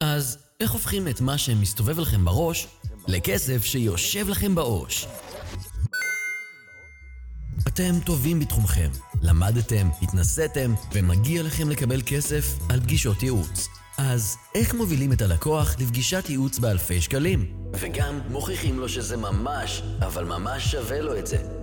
אז איך הופכים את מה שמסתובב לכם בראש לכסף שיושב לכם בעו"ש? אתם טובים בתחומכם, למדתם, התנסיתם, ומגיע לכם לקבל כסף על פגישות ייעוץ. אז איך מובילים את הלקוח לפגישת ייעוץ באלפי שקלים? וגם מוכיחים לו שזה ממש, אבל ממש שווה לו את זה.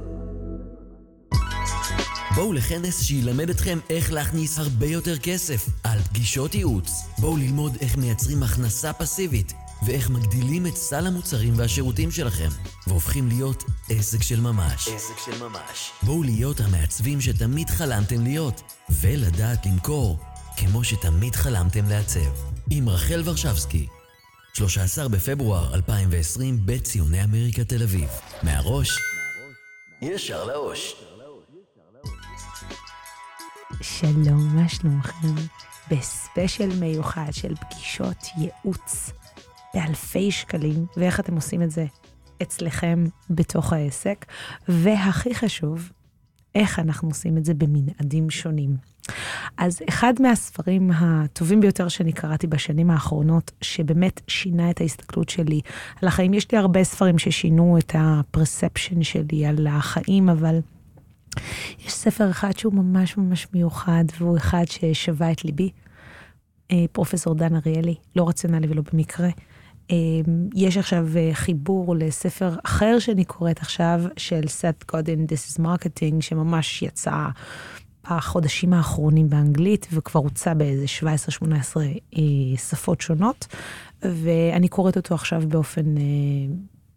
בואו לכנס שילמד אתכם איך להכניס הרבה יותר כסף על פגישות ייעוץ. בואו ללמוד איך מייצרים הכנסה פסיבית ואיך מגדילים את סל המוצרים והשירותים שלכם והופכים להיות עסק של ממש. עסק של ממש. בואו להיות המעצבים שתמיד חלמתם להיות ולדעת למכור כמו שתמיד חלמתם לעצב. עם רחל ורשבסקי, 13 בפברואר 2020 בציוני אמריקה תל אביב. מהראש, ישר לאוש. שלום, מה שלומכם? בספיישל מיוחד של פגישות ייעוץ באלפי שקלים, ואיך אתם עושים את זה אצלכם בתוך העסק, והכי חשוב, איך אנחנו עושים את זה במנעדים שונים. אז אחד מהספרים הטובים ביותר שאני קראתי בשנים האחרונות, שבאמת שינה את ההסתכלות שלי על החיים, יש לי הרבה ספרים ששינו את ה perception שלי על החיים, אבל יש ספר אחד שהוא ממש ממש מיוחד, והוא אחד ששבה את ליבי. אה, פרופסור דן אריאלי, לא רציונלי ולא במקרה. אה, יש עכשיו אה, חיבור לספר אחר שאני קוראת עכשיו, של סט גודין, This is Marketing, שממש יצא בחודשים האחרונים באנגלית, וכבר הוצא באיזה 17-18 שפות שונות, ואני קוראת אותו עכשיו באופן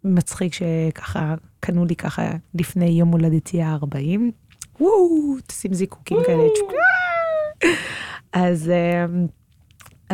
מצחיק שככה קנו לי ככה לפני יום הולדתי ה-40. וואו, תשים זיקוקים כאלה. אז...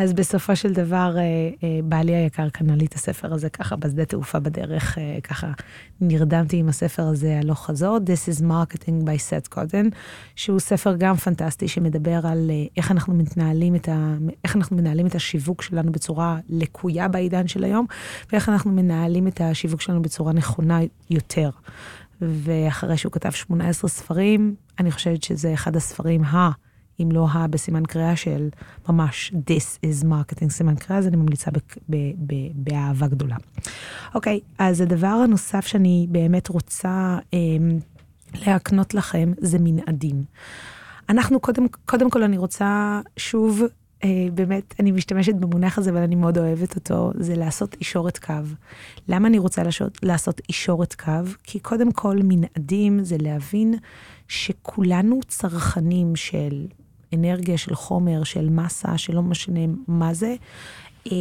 אז בסופו של דבר, אה, אה, בעלי היקר קנה לי את הספר הזה ככה בשדה תעופה בדרך, אה, ככה נרדמתי עם הספר הזה הלוך חזור, This is Marketing by Seth Cotton, שהוא ספר גם פנטסטי שמדבר על איך אנחנו מתנהלים את ה... איך אנחנו מנהלים את השיווק שלנו בצורה לקויה בעידן של היום, ואיך אנחנו מנהלים את השיווק שלנו בצורה נכונה יותר. ואחרי שהוא כתב 18 ספרים, אני חושבת שזה אחד הספרים ה... אם לא ה בסימן קריאה של ממש This is marketing סימן קריאה, אז אני ממליצה באהבה גדולה. אוקיי, אז הדבר הנוסף שאני באמת רוצה אה, להקנות לכם זה מנעדים. אנחנו קודם, קודם כל אני רוצה שוב, אה, באמת, אני משתמשת במונח הזה, אבל אני מאוד אוהבת אותו, זה לעשות אישורת קו. למה אני רוצה לעשות, לעשות אישורת קו? כי קודם כל מנעדים זה להבין שכולנו צרכנים של אנרגיה, של חומר, של מסה, שלא משנה מה זה, אה,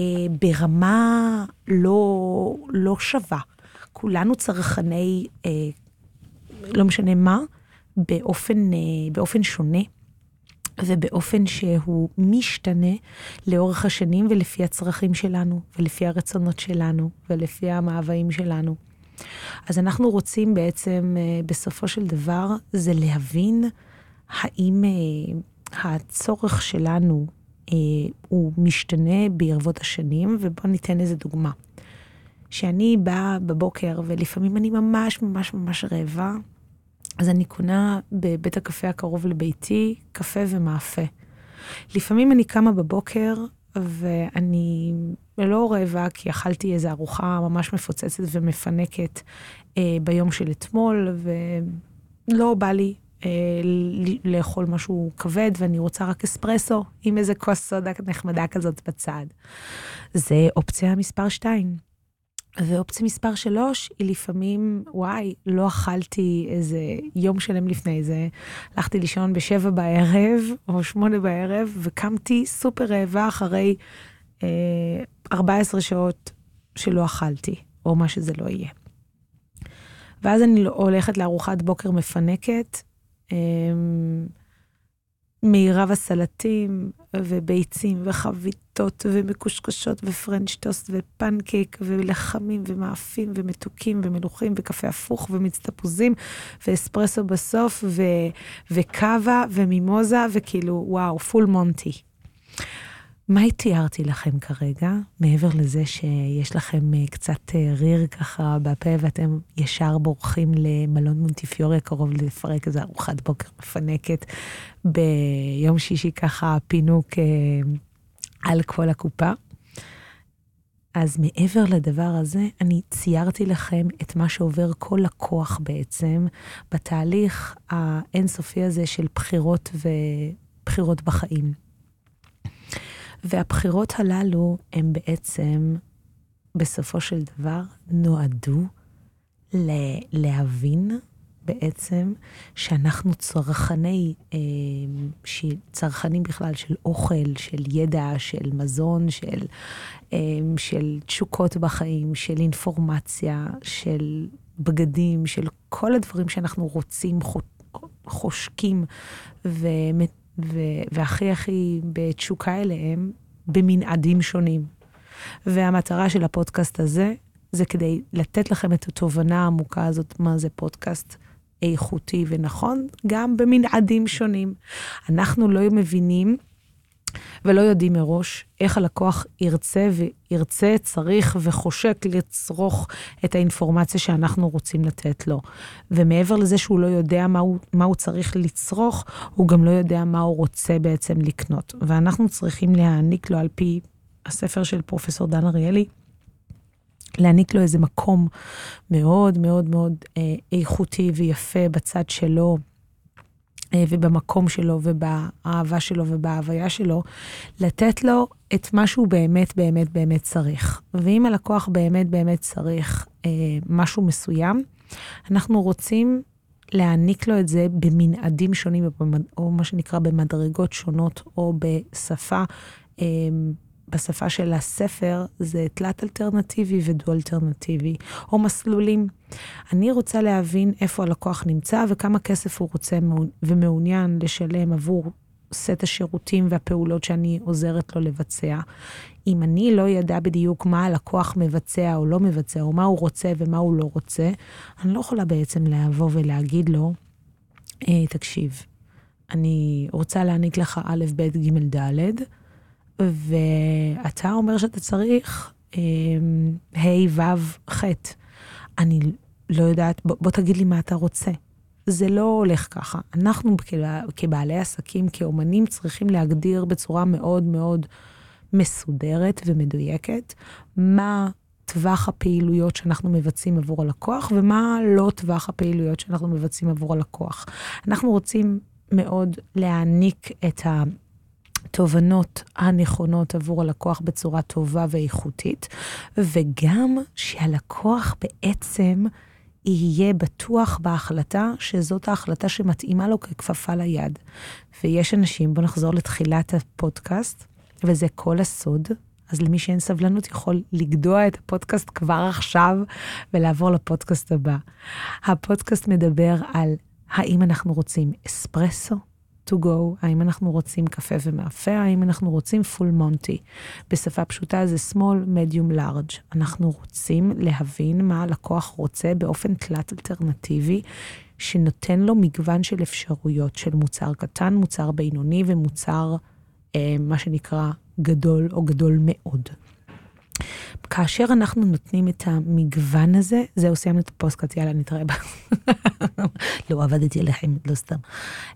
ברמה לא, לא שווה. כולנו צרכני, אה, לא משנה מה, באופן, אה, באופן שונה. ובאופן שהוא משתנה לאורך השנים ולפי הצרכים שלנו, ולפי הרצונות שלנו, ולפי המאוויים שלנו. אז אנחנו רוצים בעצם, בסופו של דבר, זה להבין האם הצורך שלנו אה, הוא משתנה בערבות השנים, ובואו ניתן איזה דוגמה. כשאני באה בבוקר, ולפעמים אני ממש ממש ממש רעבה, אז אני קונה בבית הקפה הקרוב לביתי קפה ומאפה. לפעמים אני קמה בבוקר ואני לא רעבה כי אכלתי איזו ארוחה ממש מפוצצת ומפנקת אה, ביום של אתמול, ולא בא לי אה, לאכול משהו כבד, ואני רוצה רק אספרסו עם איזה כוס סודה נחמדה כזאת בצד. זה אופציה מספר 2. ואופציה מספר 3 היא לפעמים, וואי, לא אכלתי איזה יום שלם לפני זה, הלכתי לישון בשבע בערב או שמונה בערב, וקמתי סופר רעבה אחרי אה, 14 שעות שלא אכלתי, או מה שזה לא יהיה. ואז אני הולכת לארוחת בוקר מפנקת, אמ, מירב הסלטים וביצים וחביתות ומקושקשות ופרנץ' טוסט ופנקייק ולחמים ומאפים ומתוקים ומלוכים וקפה הפוך ומיץ תפוזים ואספרסו בסוף ו- וקאבה ומימוזה וכאילו וואו, פול מונטי. מה תיארתי לכם כרגע, מעבר לזה שיש לכם אה, קצת אה, ריר ככה בפה ואתם ישר בורחים למלון מונטיפיורי הקרוב לפרק איזה ארוחת בוקר מפנקת ביום שישי ככה פינוק אה, על כל הקופה? אז מעבר לדבר הזה, אני ציירתי לכם את מה שעובר כל לקוח בעצם בתהליך האינסופי הזה של בחירות ובחירות בחיים. והבחירות הללו הם בעצם, בסופו של דבר, נועדו להבין בעצם שאנחנו צרכני, אה, צרכנים בכלל של אוכל, של ידע, של מזון, של, אה, של תשוקות בחיים, של אינפורמציה, של בגדים, של כל הדברים שאנחנו רוצים, חושקים, ו, ו, והכי הכי בתשוקה אליהם, במנעדים שונים. והמטרה של הפודקאסט הזה, זה כדי לתת לכם את התובנה העמוקה הזאת, מה זה פודקאסט, איכותי ונכון, גם במנעדים שונים. אנחנו לא מבינים ולא יודעים מראש איך הלקוח ירצה וירצה, צריך וחושק לצרוך את האינפורמציה שאנחנו רוצים לתת לו. ומעבר לזה שהוא לא יודע מה הוא, מה הוא צריך לצרוך, הוא גם לא יודע מה הוא רוצה בעצם לקנות. ואנחנו צריכים להעניק לו על פי הספר של פרופסור דן אריאלי, להעניק לו איזה מקום מאוד מאוד מאוד אה, איכותי ויפה בצד שלו. אה, ובמקום שלו, ובאהבה שלו, ובהוויה שלו, לתת לו את מה שהוא באמת באמת באמת צריך. ואם הלקוח באמת באמת צריך אה, משהו מסוים, אנחנו רוצים להעניק לו את זה במנעדים שונים, או מה שנקרא במדרגות שונות, או בשפה אה, בשפה של הספר זה תלת אלטרנטיבי ודו אלטרנטיבי, או מסלולים. אני רוצה להבין איפה הלקוח נמצא וכמה כסף הוא רוצה ומעוניין לשלם עבור סט השירותים והפעולות שאני עוזרת לו לבצע. אם אני לא ידע בדיוק מה הלקוח מבצע או לא מבצע, או מה הוא רוצה ומה הוא לא רוצה, אני לא יכולה בעצם לבוא ולהגיד לו, אה, תקשיב, אני רוצה להעניק לך א', ב', ג', ד', ואתה אומר שאתה צריך ה', ו', ח'. אני לא יודעת, בוא, בוא תגיד לי מה אתה רוצה. זה לא הולך ככה. אנחנו כבעלי עסקים, כאומנים, צריכים להגדיר בצורה מאוד מאוד מסודרת ומדויקת מה טווח הפעילויות שאנחנו מבצעים עבור הלקוח ומה לא טווח הפעילויות שאנחנו מבצעים עבור הלקוח. אנחנו רוצים מאוד להעניק את ה... התובנות הנכונות עבור הלקוח בצורה טובה ואיכותית, וגם שהלקוח בעצם יהיה בטוח בהחלטה שזאת ההחלטה שמתאימה לו ככפפה ליד. ויש אנשים, בואו נחזור לתחילת הפודקאסט, וזה כל הסוד. אז למי שאין סבלנות יכול לגדוע את הפודקאסט כבר עכשיו ולעבור לפודקאסט הבא. הפודקאסט מדבר על האם אנחנו רוצים אספרסו, to go, האם אנחנו רוצים קפה ומאפה, האם אנחנו רוצים full monty. בשפה פשוטה זה small, medium, large. אנחנו רוצים להבין מה הלקוח רוצה באופן תלת אלטרנטיבי, שנותן לו מגוון של אפשרויות של מוצר קטן, מוצר בינוני ומוצר, אה, מה שנקרא, גדול או גדול מאוד. כאשר אנחנו נותנים את המגוון הזה, זהו, סיימנו את הפוסטקאט, יאללה, נתראה בה. לא עבדתי עליכם, לא סתם.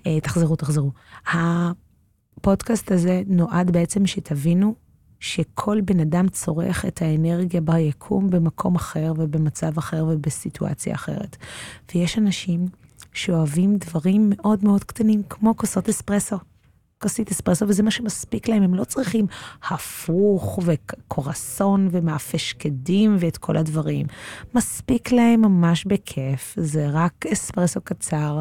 אה, תחזרו, תחזרו. הפודקאסט הזה נועד בעצם שתבינו שכל בן אדם צורך את האנרגיה ביקום במקום אחר ובמצב אחר ובסיטואציה אחרת. ויש אנשים שאוהבים דברים מאוד מאוד קטנים, כמו כוסות אספרסו. כוסית אספרסו, וזה מה שמספיק להם, הם לא צריכים הפוך וקורסון ומאפה שקדים ואת כל הדברים. מספיק להם ממש בכיף, זה רק אספרסו קצר,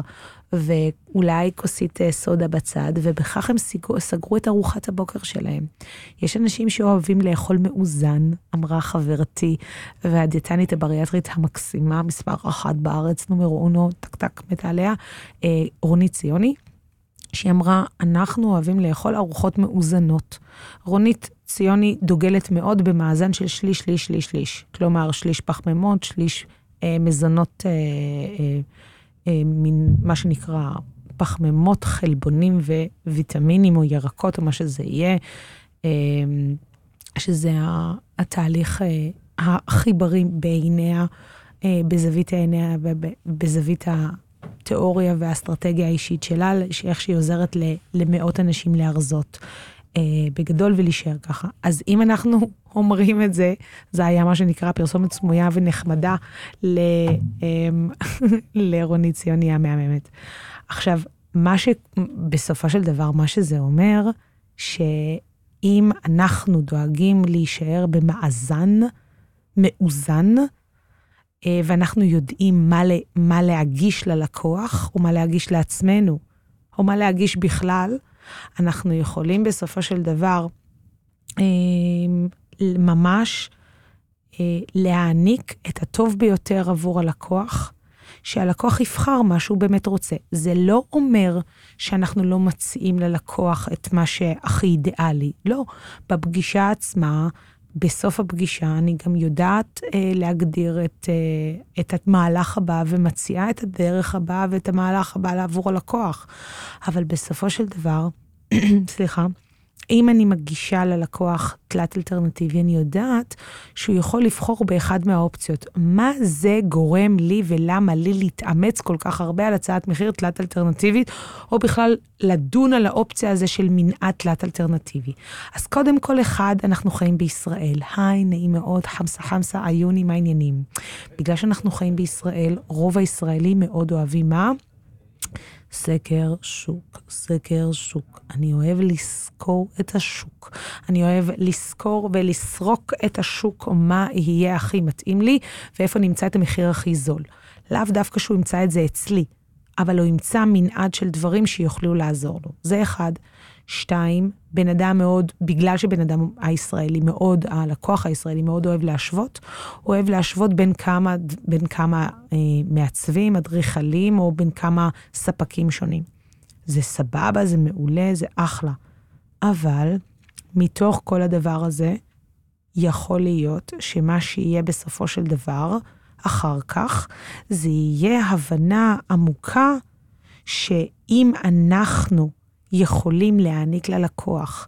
ואולי כוסית אה, סודה בצד, ובכך הם סגרו, סגרו את ארוחת הבוקר שלהם. יש אנשים שאוהבים לאכול מאוזן, אמרה חברתי, והדיאטנית הבריאטרית המקסימה, מספר אחת בארץ, נומר אונו, טק טק מתה עליה, אה, רוני ציוני. שהיא אמרה, אנחנו אוהבים לאכול ארוחות מאוזנות. רונית ציוני דוגלת מאוד במאזן של שליש, שליש, שליש, שליש. כלומר, שליש פחמימות, שליש אה, מזונות, אה, אה, אה, מין מה שנקרא פחמימות, חלבונים וויטמינים או ירקות או מה שזה יהיה, אה, שזה התהליך אה, הכי בריא בעיניה, אה, בזווית העיניה ובזווית. התיאוריה והאסטרטגיה האישית שלה, איך שהיא עוזרת למאות אנשים להרזות. אה, בגדול ולהישאר ככה. אז אם אנחנו אומרים את זה, זה היה מה שנקרא פרסומת סמויה ונחמדה ל, אה, לרונית ציוני המהממת. עכשיו, מה שבסופו של דבר, מה שזה אומר, שאם אנחנו דואגים להישאר במאזן מאוזן, ואנחנו יודעים מה, מה להגיש ללקוח, או מה להגיש לעצמנו, או מה להגיש בכלל, אנחנו יכולים בסופו של דבר אה, ממש אה, להעניק את הטוב ביותר עבור הלקוח, שהלקוח יבחר מה שהוא באמת רוצה. זה לא אומר שאנחנו לא מציעים ללקוח את מה שהכי אידיאלי. לא, בפגישה עצמה, בסוף הפגישה אני גם יודעת אה, להגדיר את, אה, את המהלך הבא ומציעה את הדרך הבאה ואת המהלך הבא עבור הלקוח. אבל בסופו של דבר, סליחה, אם אני מגישה ללקוח תלת אלטרנטיבי, אני יודעת שהוא יכול לבחור באחד מהאופציות. מה זה גורם לי ולמה לי להתאמץ כל כך הרבה על הצעת מחיר תלת אלטרנטיבית, או בכלל לדון על האופציה הזו של מנעד תלת אלטרנטיבי. אז קודם כל אחד, אנחנו חיים בישראל. היי, נעים מאוד, חמסה חמסה, עיוני, מה העניינים? בגלל שאנחנו חיים בישראל, רוב הישראלים מאוד אוהבים מה? סקר שוק, סקר שוק. אני אוהב לסקור את השוק. אני אוהב לסקור ולסרוק את השוק, מה יהיה הכי מתאים לי, ואיפה נמצא את המחיר הכי זול. לאו דווקא שהוא ימצא את זה אצלי, אבל הוא ימצא מנעד של דברים שיוכלו לעזור לו. זה אחד. שתיים, בן אדם מאוד, בגלל שבן אדם הישראלי מאוד, הלקוח הישראלי מאוד אוהב להשוות, אוהב להשוות בין כמה, בין כמה אה, מעצבים, אדריכלים, או בין כמה ספקים שונים. זה סבבה, זה מעולה, זה אחלה. אבל מתוך כל הדבר הזה, יכול להיות שמה שיהיה בסופו של דבר, אחר כך, זה יהיה הבנה עמוקה שאם אנחנו יכולים להעניק ללקוח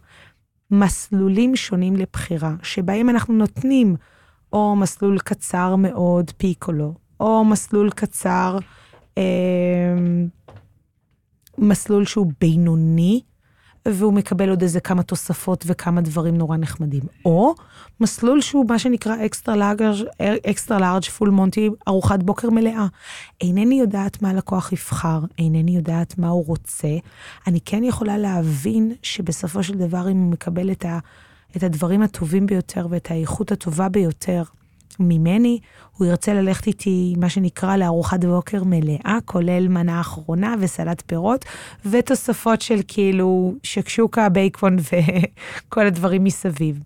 מסלולים שונים לבחירה, שבהם אנחנו נותנים או מסלול קצר מאוד פיקולו, או מסלול קצר, אה, מסלול שהוא בינוני, והוא מקבל עוד איזה כמה תוספות וכמה דברים נורא נחמדים. או מסלול שהוא מה שנקרא extra large, extra large full monty, ארוחת בוקר מלאה. אינני יודעת מה הלקוח יבחר, אינני יודעת מה הוא רוצה. אני כן יכולה להבין שבסופו של דבר, אם הוא מקבל את, ה, את הדברים הטובים ביותר ואת האיכות הטובה ביותר, ממני, הוא ירצה ללכת איתי, מה שנקרא, לארוחת בוקר מלאה, כולל מנה אחרונה וסלט פירות, ותוספות של כאילו שקשוקה, בייקון וכל הדברים מסביב.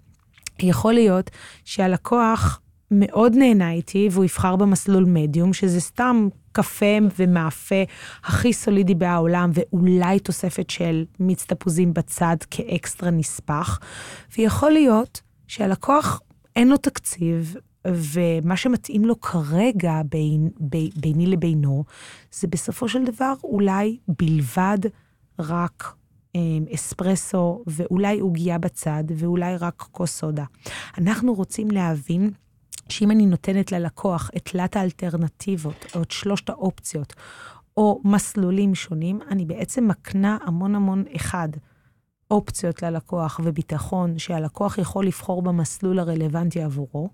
יכול להיות שהלקוח מאוד נהנה איתי והוא יבחר במסלול מדיום, שזה סתם קפה ומאפה הכי סולידי בעולם, ואולי תוספת של מיץ תפוזים בצד כאקסטרה נספח. ויכול להיות שהלקוח אין לו תקציב, ומה שמתאים לו כרגע בין, בין, ביני לבינו, זה בסופו של דבר אולי בלבד רק אמ, אספרסו, ואולי עוגיה בצד, ואולי רק כוס סודה. אנחנו רוצים להבין שאם אני נותנת ללקוח את תלת האלטרנטיבות, או את שלושת האופציות, או מסלולים שונים, אני בעצם מקנה המון המון אחד. אופציות ללקוח וביטחון שהלקוח יכול לבחור במסלול הרלוונטי עבורו,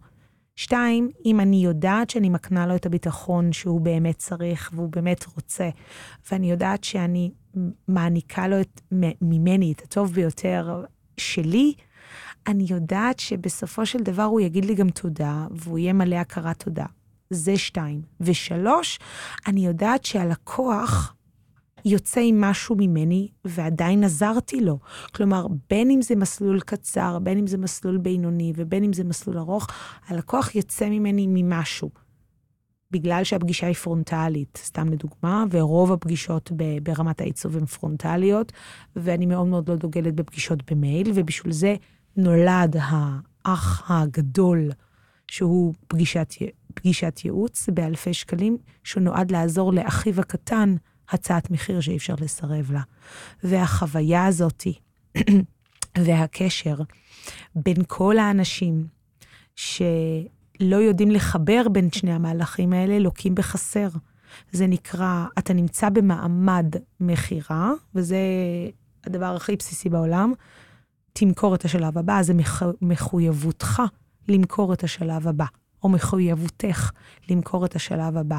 שתיים, אם אני יודעת שאני מקנה לו את הביטחון שהוא באמת צריך והוא באמת רוצה, ואני יודעת שאני מעניקה לו את, ממני את הטוב ביותר שלי, אני יודעת שבסופו של דבר הוא יגיד לי גם תודה, והוא יהיה מלא הכרת תודה. זה שתיים. ושלוש, אני יודעת שהלקוח יוצא עם משהו ממני ועדיין עזרתי לו. כלומר, בין אם זה מסלול קצר, בין אם זה מסלול בינוני ובין אם זה מסלול ארוך, הלקוח יוצא ממני ממשהו. בגלל שהפגישה היא פרונטלית, סתם לדוגמה, ורוב הפגישות ברמת העיצוב הן פרונטליות, ואני מאוד מאוד לא דוגלת בפגישות במייל, ובשביל זה נולד האח הגדול, שהוא פגישת, פגישת ייעוץ באלפי שקלים, שנועד לעזור לאחיו הקטן הצעת מחיר שאי אפשר לסרב לה. והחוויה הזאתי והקשר בין כל האנשים שלא יודעים לחבר בין שני המהלכים האלה, לוקים בחסר. זה נקרא, אתה נמצא במעמד מכירה, וזה הדבר הכי בסיסי בעולם, תמכור את השלב הבא, זה מח... מחויבותך למכור את השלב הבא, או מחויבותך למכור את השלב הבא.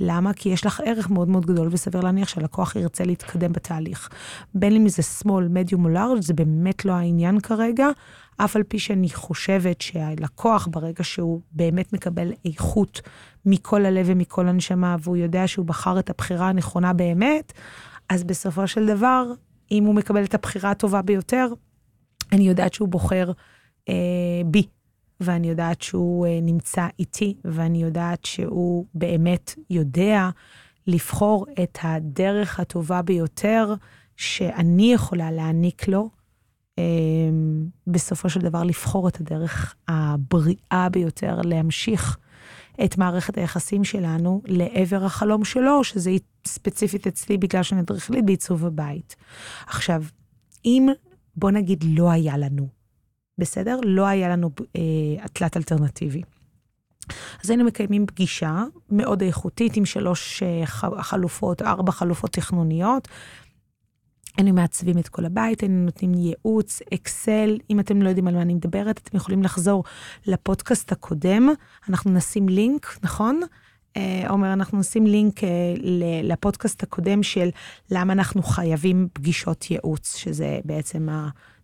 למה? כי יש לך ערך מאוד מאוד גדול, וסביר להניח שהלקוח ירצה להתקדם בתהליך. בין אם זה small, medium או large, זה באמת לא העניין כרגע, אף על פי שאני חושבת שהלקוח, ברגע שהוא באמת מקבל איכות מכל הלב ומכל הנשמה, והוא יודע שהוא בחר את הבחירה הנכונה באמת, אז בסופו של דבר, אם הוא מקבל את הבחירה הטובה ביותר, אני יודעת שהוא בוחר אה, בי, ואני יודעת שהוא אה, נמצא איתי, ואני יודעת שהוא באמת יודע לבחור את הדרך הטובה ביותר שאני יכולה להעניק לו, אה, בסופו של דבר לבחור את הדרך הבריאה ביותר, להמשיך את מערכת היחסים שלנו לעבר החלום שלו, שזה ספציפית אצלי בגלל שאני אדריכלית בעיצוב הבית. עכשיו, אם, בוא נגיד, לא היה לנו, בסדר? לא היה לנו אה, תלת אלטרנטיבי. אז היינו מקיימים פגישה מאוד איכותית עם שלוש אה, חלופות, ארבע חלופות תכנוניות. היינו מעצבים את כל הבית, היינו נותנים ייעוץ, אקסל. אם אתם לא יודעים על מה אני מדברת, אתם יכולים לחזור לפודקאסט הקודם. אנחנו נשים לינק, נכון? אה, עומר, אנחנו נשים לינק אה, לפודקאסט הקודם של למה אנחנו חייבים פגישות ייעוץ, שזה בעצם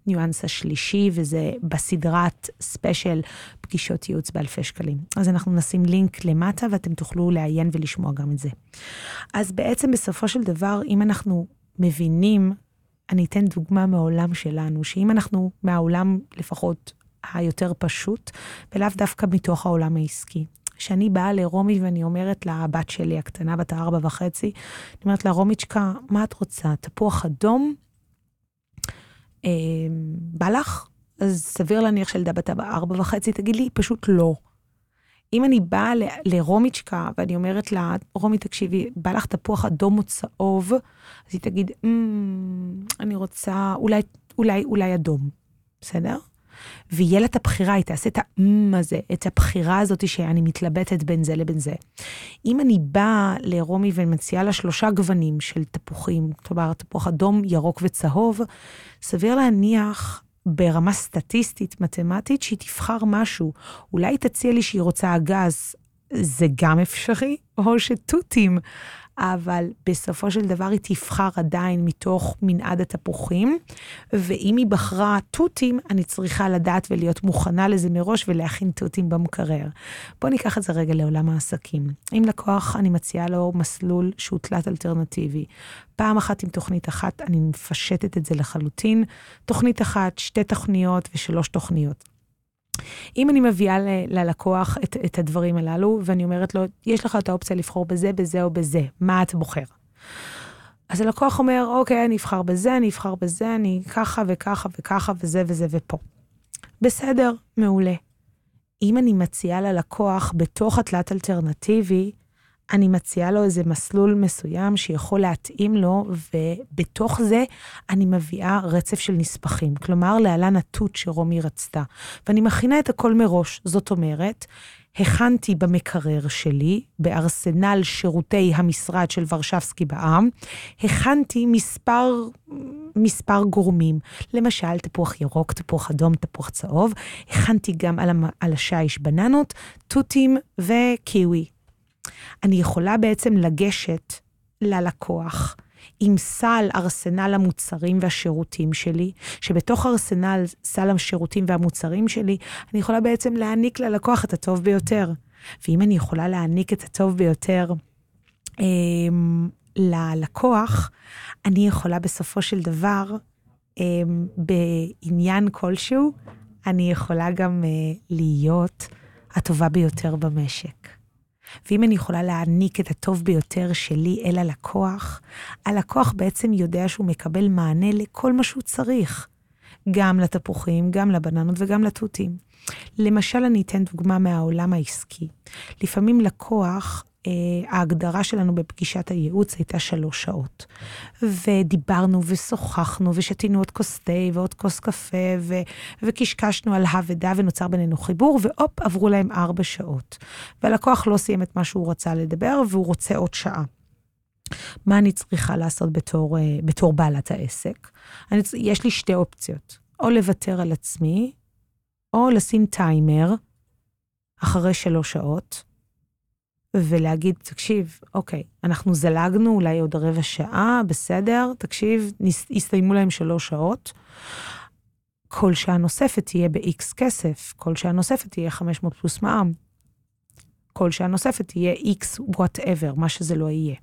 הניואנס השלישי, וזה בסדרת ספיישל פגישות ייעוץ באלפי שקלים. אז אנחנו נשים לינק למטה ואתם תוכלו לעיין ולשמוע גם את זה. אז בעצם בסופו של דבר, אם אנחנו מבינים, אני אתן דוגמה מהעולם שלנו, שאם אנחנו מהעולם לפחות היותר פשוט, ולאו דווקא מתוך העולם העסקי. כשאני באה לרומי ואני אומרת לבת שלי, הקטנה, בת הארבע וחצי, אני אומרת לה, רומיצ'קה, מה את רוצה? תפוח אדום? אה, בא לך? אז סביר להניח שילדה בת ארבע וחצי תגיד לי, פשוט לא. אם אני באה לרומיצ'קה ואני אומרת לה, רומי, תקשיבי, בא לך תפוח אדום או צהוב, אז היא תגיד, mm, אני רוצה, אולי, אולי, אולי אדום, בסדר? ויהיה לה את הבחירה, היא תעשה את האם הזה, את הבחירה הזאת שאני מתלבטת בין זה לבין זה. אם אני באה לרומי ומציעה לה שלושה גוונים של תפוחים, כלומר, תפוח אדום, ירוק וצהוב, סביר להניח ברמה סטטיסטית, מתמטית, שהיא תבחר משהו. אולי תציע לי שהיא רוצה אגז, זה גם אפשרי, או שתותים. אבל בסופו של דבר היא תבחר עדיין מתוך מנעד התפוחים, ואם היא בחרה תותים, אני צריכה לדעת ולהיות מוכנה לזה מראש ולהכין תותים במקרר. בואו ניקח את זה רגע לעולם העסקים. אם לקוח, אני מציעה לו מסלול שהוא תלת אלטרנטיבי. פעם אחת עם תוכנית אחת, אני מפשטת את זה לחלוטין. תוכנית אחת, שתי תוכניות ושלוש תוכניות. אם אני מביאה ל- ללקוח את, את הדברים הללו, ואני אומרת לו, יש לך את האופציה לבחור בזה, בזה או בזה, מה את בוחר? אז הלקוח אומר, אוקיי, אני אבחר בזה, אני אבחר בזה, אני ככה וככה וככה וזה וזה ופה. בסדר, מעולה. אם אני מציעה ללקוח בתוך התלת אלטרנטיבי, אני מציעה לו איזה מסלול מסוים שיכול להתאים לו, ובתוך זה אני מביאה רצף של נספחים. כלומר, להלן התות שרומי רצתה. ואני מכינה את הכל מראש. זאת אומרת, הכנתי במקרר שלי, בארסנל שירותי המשרד של ורשבסקי בעם, הכנתי מספר, מספר גורמים. למשל, תפוח ירוק, תפוח אדום, תפוח צהוב. הכנתי גם על, על השיש בננות, תותים וקיווי. אני יכולה בעצם לגשת ללקוח עם סל ארסנל המוצרים והשירותים שלי, שבתוך ארסנל סל השירותים והמוצרים שלי, אני יכולה בעצם להעניק ללקוח את הטוב ביותר. ואם אני יכולה להעניק את הטוב ביותר אה, ללקוח, אני יכולה בסופו של דבר, אה, בעניין כלשהו, אני יכולה גם אה, להיות הטובה ביותר במשק. ואם אני יכולה להעניק את הטוב ביותר שלי אל הלקוח, הלקוח בעצם יודע שהוא מקבל מענה לכל מה שהוא צריך. גם לתפוחים, גם לבננות וגם לתותים. למשל, אני אתן דוגמה מהעולם העסקי. לפעמים לקוח ההגדרה שלנו בפגישת הייעוץ הייתה שלוש שעות. ודיברנו ושוחחנו ושתינו עוד כוס תה ועוד כוס קפה ו- וקשקשנו על הא ונוצר בינינו חיבור, והופ, עברו להם ארבע שעות. והלקוח לא סיים את מה שהוא רצה לדבר והוא רוצה עוד שעה. מה אני צריכה לעשות בתור, uh, בתור בעלת העסק? אני, יש לי שתי אופציות. או לוותר על עצמי, או לשים טיימר אחרי שלוש שעות, ולהגיד, תקשיב, אוקיי, אנחנו זלגנו אולי עוד רבע שעה, בסדר, תקשיב, הסתיימו להם שלוש שעות. כל שעה נוספת תהיה ב-X כסף, כל שעה נוספת תהיה 500 פלוס מע"מ. כל שעה נוספת תהיה X whatever, מה שזה לא יהיה.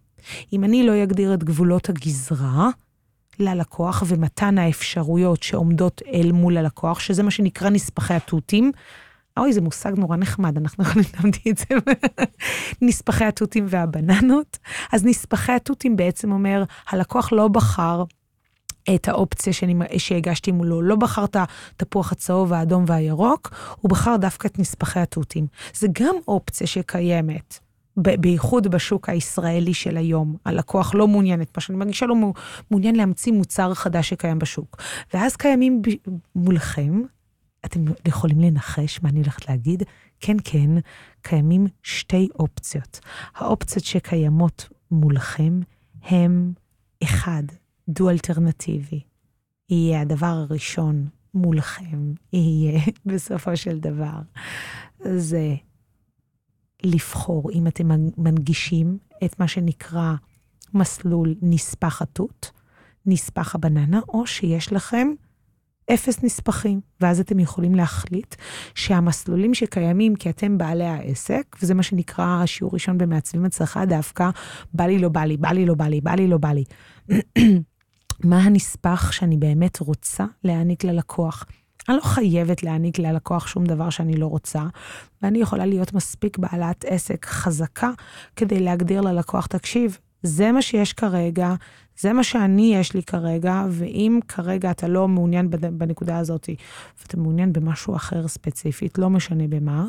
אם אני לא אגדיר את גבולות הגזרה ללקוח ומתן האפשרויות שעומדות אל מול הלקוח, שזה מה שנקרא נספחי התותים, אוי, זה מושג נורא נחמד, אנחנו יכולים להמתיע את זה. נספחי התותים והבננות. אז נספחי התותים בעצם אומר, הלקוח לא בחר את האופציה שאני, שהגשתי מולו, לא בחר את התפוח הצהוב, האדום והירוק, הוא בחר דווקא את נספחי התותים. זה גם אופציה שקיימת. בייחוד בשוק הישראלי של היום. הלקוח לא מעוניין את מה שאני מרגישה, לא מעוניין להמציא מוצר חדש שקיים בשוק. ואז קיימים מולכם אתם יכולים לנחש מה אני הולכת להגיד? כן, כן, קיימים שתי אופציות. האופציות שקיימות מולכם הם, אחד, דו אלטרנטיבי. יהיה הדבר הראשון מולכם, יהיה בסופו של דבר. זה לבחור אם אתם מנגישים את מה שנקרא מסלול נספח התות, נספח הבננה, או שיש לכם אפס נספחים, ואז אתם יכולים להחליט שהמסלולים שקיימים, כי אתם בעלי העסק, וזה מה שנקרא השיעור ראשון במעצבים הצלחה דווקא, בא לי, לא בא לי, בא לי, לא בא לי, בא לי, לא בא לי. מה הנספח שאני באמת רוצה להעניק ללקוח? אני לא חייבת להעניק ללקוח שום דבר שאני לא רוצה, ואני יכולה להיות מספיק בעלת עסק חזקה כדי להגדיר ללקוח, תקשיב, זה מה שיש כרגע, זה מה שאני יש לי כרגע, ואם כרגע אתה לא מעוניין בנקודה הזאת, ואתה מעוניין במשהו אחר ספציפית, לא משנה במה,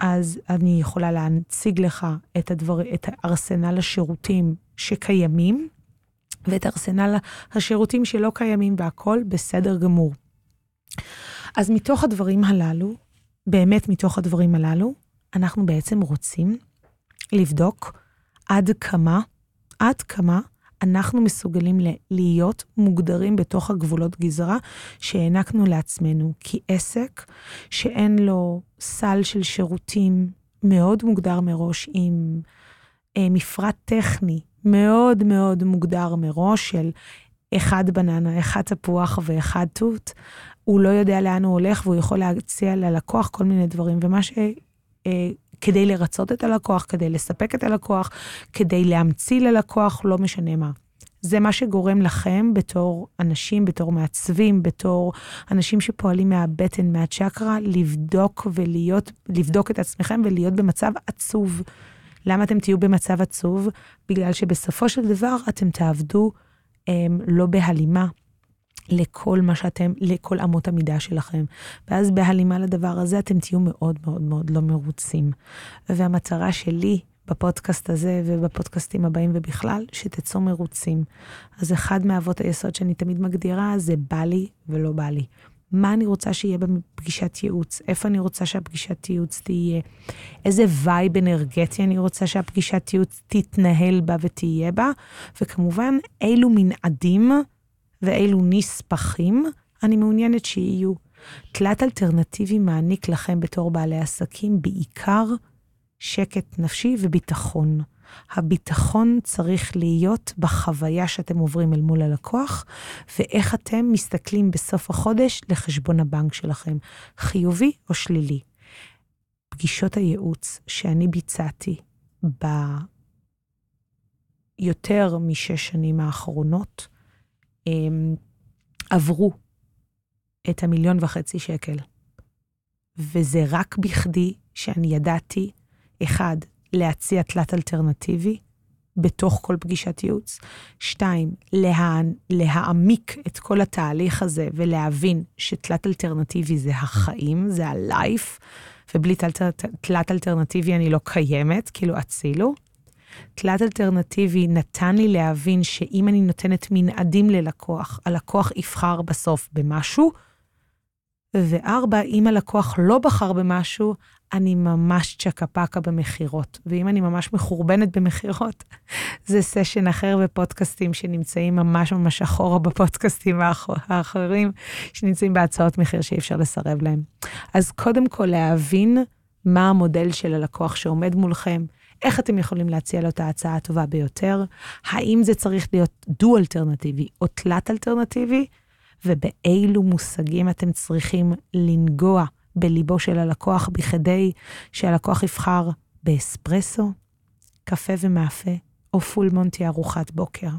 אז אני יכולה להציג לך את, הדבר, את ארסנל השירותים שקיימים, ואת ארסנל השירותים שלא קיימים, והכול בסדר גמור. אז מתוך הדברים הללו, באמת מתוך הדברים הללו, אנחנו בעצם רוצים לבדוק עד כמה, עד כמה אנחנו מסוגלים להיות מוגדרים בתוך הגבולות גזרה שהענקנו לעצמנו. כי עסק שאין לו סל של שירותים מאוד מוגדר מראש, עם אה, מפרט טכני מאוד מאוד מוגדר מראש של אחד בננה, אחד תפוח ואחד תות, הוא לא יודע לאן הוא הולך והוא יכול להציע ללקוח כל מיני דברים. ומה ש... אה, כדי לרצות את הלקוח, כדי לספק את הלקוח, כדי להמציא ללקוח, לא משנה מה. זה מה שגורם לכם בתור אנשים, בתור מעצבים, בתור אנשים שפועלים מהבטן, מהצ'קרה, לבדוק ולהיות, לבדוק את עצמכם ולהיות במצב עצוב. למה אתם תהיו במצב עצוב? בגלל שבסופו של דבר אתם תעבדו הם, לא בהלימה לכל מה שאתם, לכל אמות המידה שלכם. ואז בהלימה לדבר הזה אתם תהיו מאוד מאוד מאוד לא מרוצים. והמטרה שלי בפודקאסט הזה ובפודקאסטים הבאים ובכלל, שתצאו מרוצים. אז אחד מאבות היסוד שאני תמיד מגדירה זה בא לי ולא בא לי. מה אני רוצה שיהיה בפגישת ייעוץ, איפה אני רוצה שהפגישת ייעוץ תהיה, איזה vibe אנרגטי אני רוצה שהפגישת ייעוץ תתנהל בה ותהיה בה, וכמובן, אילו מנעדים ואילו נספחים אני מעוניינת שיהיו. תלת אלטרנטיבי מעניק לכם בתור בעלי עסקים בעיקר שקט נפשי וביטחון. הביטחון צריך להיות בחוויה שאתם עוברים אל מול הלקוח, ואיך אתם מסתכלים בסוף החודש לחשבון הבנק שלכם, חיובי או שלילי. פגישות הייעוץ שאני ביצעתי ביותר משש שנים האחרונות, עברו את המיליון וחצי שקל. וזה רק בכדי שאני ידעתי אחד, להציע תלת אלטרנטיבי בתוך כל פגישת ייעוץ. שתיים, לה, להעמיק את כל התהליך הזה ולהבין שתלת אלטרנטיבי זה החיים, זה הלייף, ובלי תלת, תלת אלטרנטיבי אני לא קיימת, כאילו אצילו. תלת אלטרנטיבי נתן לי להבין שאם אני נותנת מנעדים ללקוח, הלקוח יבחר בסוף במשהו, וארבע, אם הלקוח לא בחר במשהו, אני ממש צ'קה פקה במכירות. ואם אני ממש מחורבנת במכירות, זה סשן אחר בפודקאסטים שנמצאים ממש ממש אחורה בפודקאסטים האחרים, שנמצאים בהצעות מחיר שאי אפשר לסרב להם. אז קודם כל להבין מה המודל של הלקוח שעומד מולכם, איך אתם יכולים להציע לו את ההצעה הטובה ביותר, האם זה צריך להיות דו-אלטרנטיבי או תלת-אלטרנטיבי, ובאילו מושגים אתם צריכים לנגוע בליבו של הלקוח בכדי שהלקוח יבחר באספרסו, קפה ומאפה או פול מונטי ארוחת בוקר.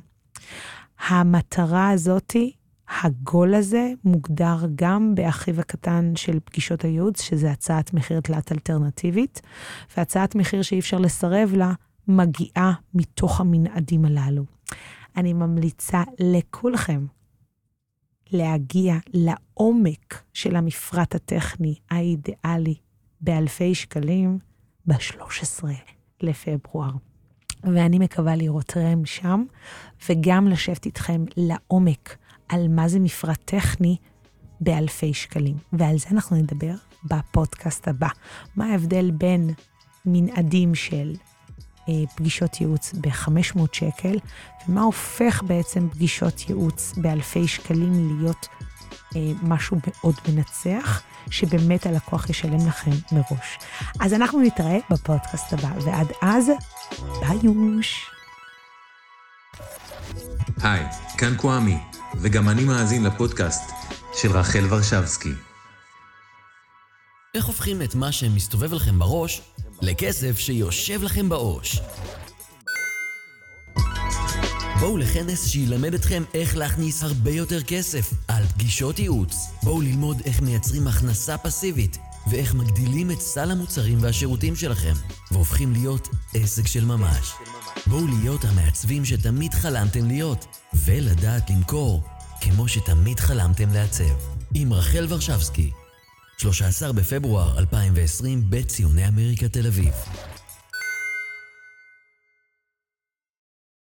המטרה הזאתי, הגול הזה, מוגדר גם באחיו הקטן של פגישות הייעוץ, שזה הצעת מחיר תלת אלטרנטיבית, והצעת מחיר שאי אפשר לסרב לה, מגיעה מתוך המנעדים הללו. אני ממליצה לכולכם להגיע לעומק של המפרט הטכני האידיאלי באלפי שקלים ב-13 לפברואר. ואני מקווה לראותכם שם, וגם לשבת איתכם לעומק על מה זה מפרט טכני באלפי שקלים. ועל זה אנחנו נדבר בפודקאסט הבא. מה ההבדל בין מנעדים של אה, פגישות ייעוץ ב-500 שקל, ומה הופך בעצם פגישות ייעוץ באלפי שקלים להיות אה, משהו מאוד מנצח, שבאמת הלקוח ישלם לכם מראש. אז אנחנו נתראה בפודקאסט הבא, ועד אז, ביוש. היי, כאן קוואמי, וגם אני מאזין לפודקאסט של רחל ורשבסקי. איך הופכים את מה שמסתובב לכם בראש לכסף שיושב לכם בעו"ש. בואו לכנס שילמד אתכם איך להכניס הרבה יותר כסף על פגישות ייעוץ. בואו ללמוד איך מייצרים הכנסה פסיבית ואיך מגדילים את סל המוצרים והשירותים שלכם והופכים להיות עסק של ממש. בואו להיות המעצבים שתמיד חלמתם להיות ולדעת למכור כמו שתמיד חלמתם לעצב. עם רחל ורשבסקי, 13 בפברואר 2020 בציוני אמריקה תל אביב.